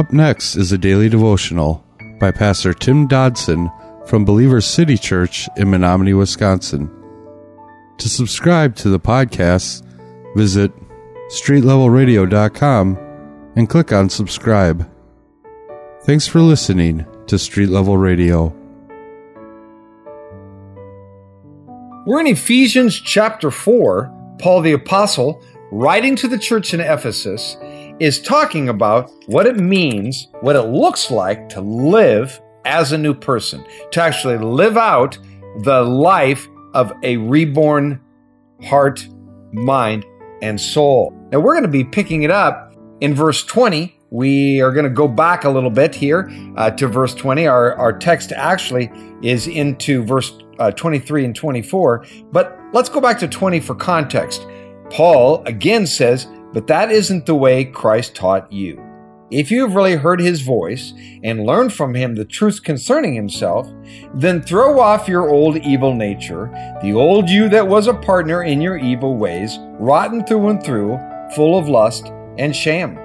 Up next is a daily devotional by Pastor Tim Dodson from Believers City Church in Menomonie, Wisconsin. To subscribe to the podcast, visit streetlevelradio.com and click on subscribe. Thanks for listening to Street Level Radio. We're in Ephesians chapter 4. Paul the Apostle, writing to the church in Ephesus, is talking about what it means, what it looks like to live as a new person, to actually live out the life of a reborn heart, mind, and soul. Now, we're going to be picking it up in verse 20 we are going to go back a little bit here uh, to verse 20. Our, our text actually is into verse uh, 23 and 24, but let's go back to 20 for context. Paul again says, But that isn't the way Christ taught you. If you have really heard his voice and learned from him the truth concerning himself, then throw off your old evil nature, the old you that was a partner in your evil ways, rotten through and through, full of lust and sham.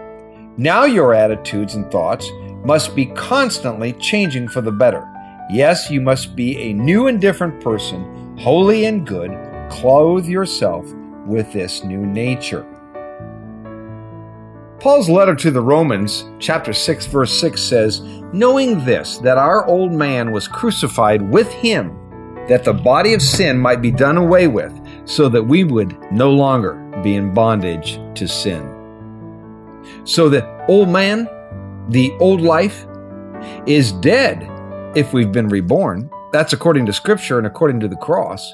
Now your attitudes and thoughts must be constantly changing for the better. Yes, you must be a new and different person, holy and good. Clothe yourself with this new nature. Paul's letter to the Romans, chapter 6, verse 6 says, Knowing this, that our old man was crucified with him, that the body of sin might be done away with, so that we would no longer be in bondage to sin. So the old man, the old life, is dead if we've been reborn. That's according to Scripture and according to the cross.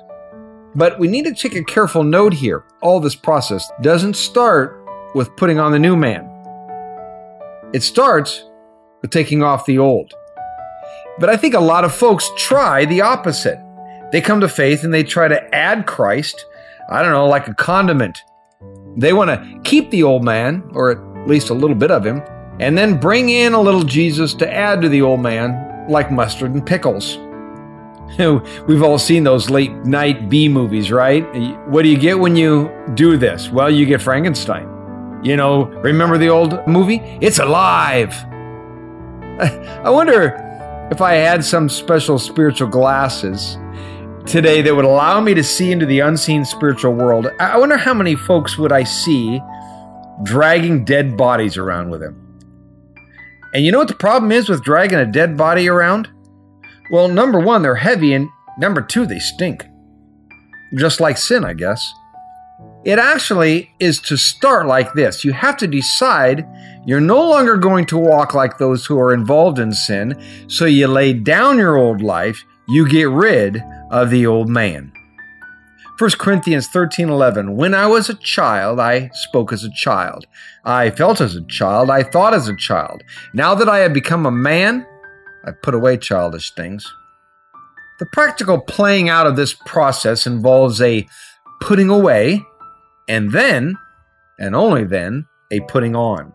But we need to take a careful note here. All this process doesn't start with putting on the new man, it starts with taking off the old. But I think a lot of folks try the opposite. They come to faith and they try to add Christ, I don't know, like a condiment. They want to keep the old man, or at least a little bit of him, and then bring in a little Jesus to add to the old man, like mustard and pickles. We've all seen those late night B movies, right? What do you get when you do this? Well, you get Frankenstein. You know, remember the old movie? It's alive. I wonder if I had some special spiritual glasses today that would allow me to see into the unseen spiritual world. I wonder how many folks would I see dragging dead bodies around with him. And you know what the problem is with dragging a dead body around? Well, number one, they're heavy, and number two, they stink. Just like sin, I guess. It actually is to start like this. You have to decide you're no longer going to walk like those who are involved in sin, so you lay down your old life, you get rid of the old man. 1 Corinthians 13:11 When I was a child I spoke as a child. I felt as a child. I thought as a child. Now that I have become a man I put away childish things. The practical playing out of this process involves a putting away and then and only then a putting on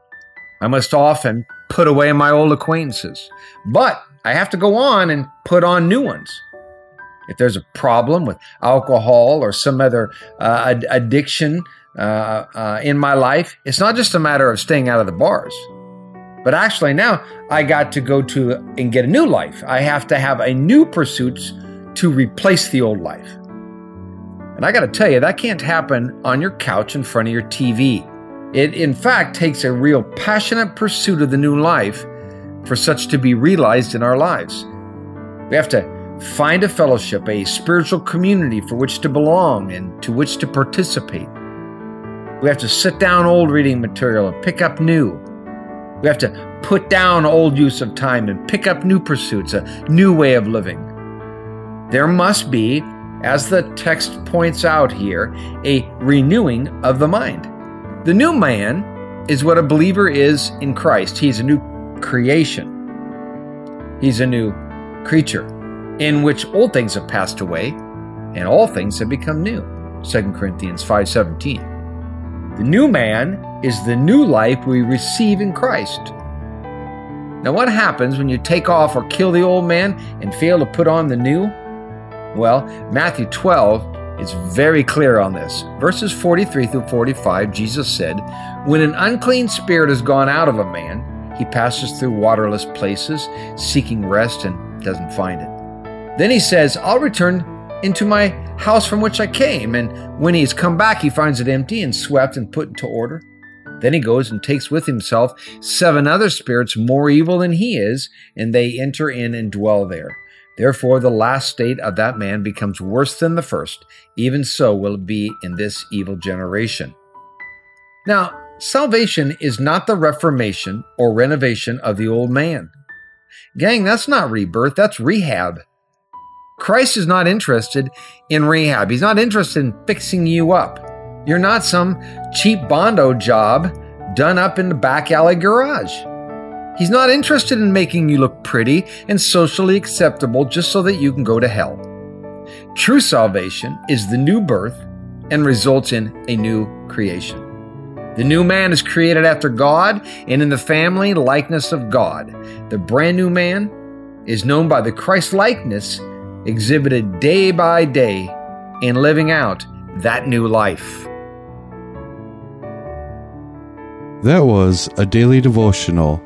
I must often put away my old acquaintances but I have to go on and put on new ones if there's a problem with alcohol or some other uh, ad- addiction uh, uh, in my life, it's not just a matter of staying out of the bars. But actually, now I got to go to and get a new life. I have to have a new pursuits to replace the old life. And I got to tell you, that can't happen on your couch in front of your TV. It, in fact, takes a real passionate pursuit of the new life for such to be realized in our lives. We have to Find a fellowship, a spiritual community for which to belong and to which to participate. We have to sit down old reading material and pick up new. We have to put down old use of time and pick up new pursuits, a new way of living. There must be, as the text points out here, a renewing of the mind. The new man is what a believer is in Christ. He's a new creation, he's a new creature in which old things have passed away and all things have become new. 2 Corinthians 5:17. The new man is the new life we receive in Christ. Now what happens when you take off or kill the old man and fail to put on the new? Well, Matthew 12 is very clear on this. Verses 43 through 45, Jesus said, When an unclean spirit has gone out of a man, He passes through waterless places, seeking rest, and doesn't find it. Then he says, I'll return into my house from which I came. And when he has come back, he finds it empty and swept and put into order. Then he goes and takes with himself seven other spirits more evil than he is, and they enter in and dwell there. Therefore, the last state of that man becomes worse than the first. Even so will it be in this evil generation. Now, salvation is not the reformation or renovation of the old man. Gang, that's not rebirth, that's rehab. Christ is not interested in rehab. He's not interested in fixing you up. You're not some cheap Bondo job done up in the back alley garage. He's not interested in making you look pretty and socially acceptable just so that you can go to hell. True salvation is the new birth and results in a new creation. The new man is created after God and in the family likeness of God. The brand new man is known by the Christ likeness exhibited day by day in living out that new life. That was a daily devotional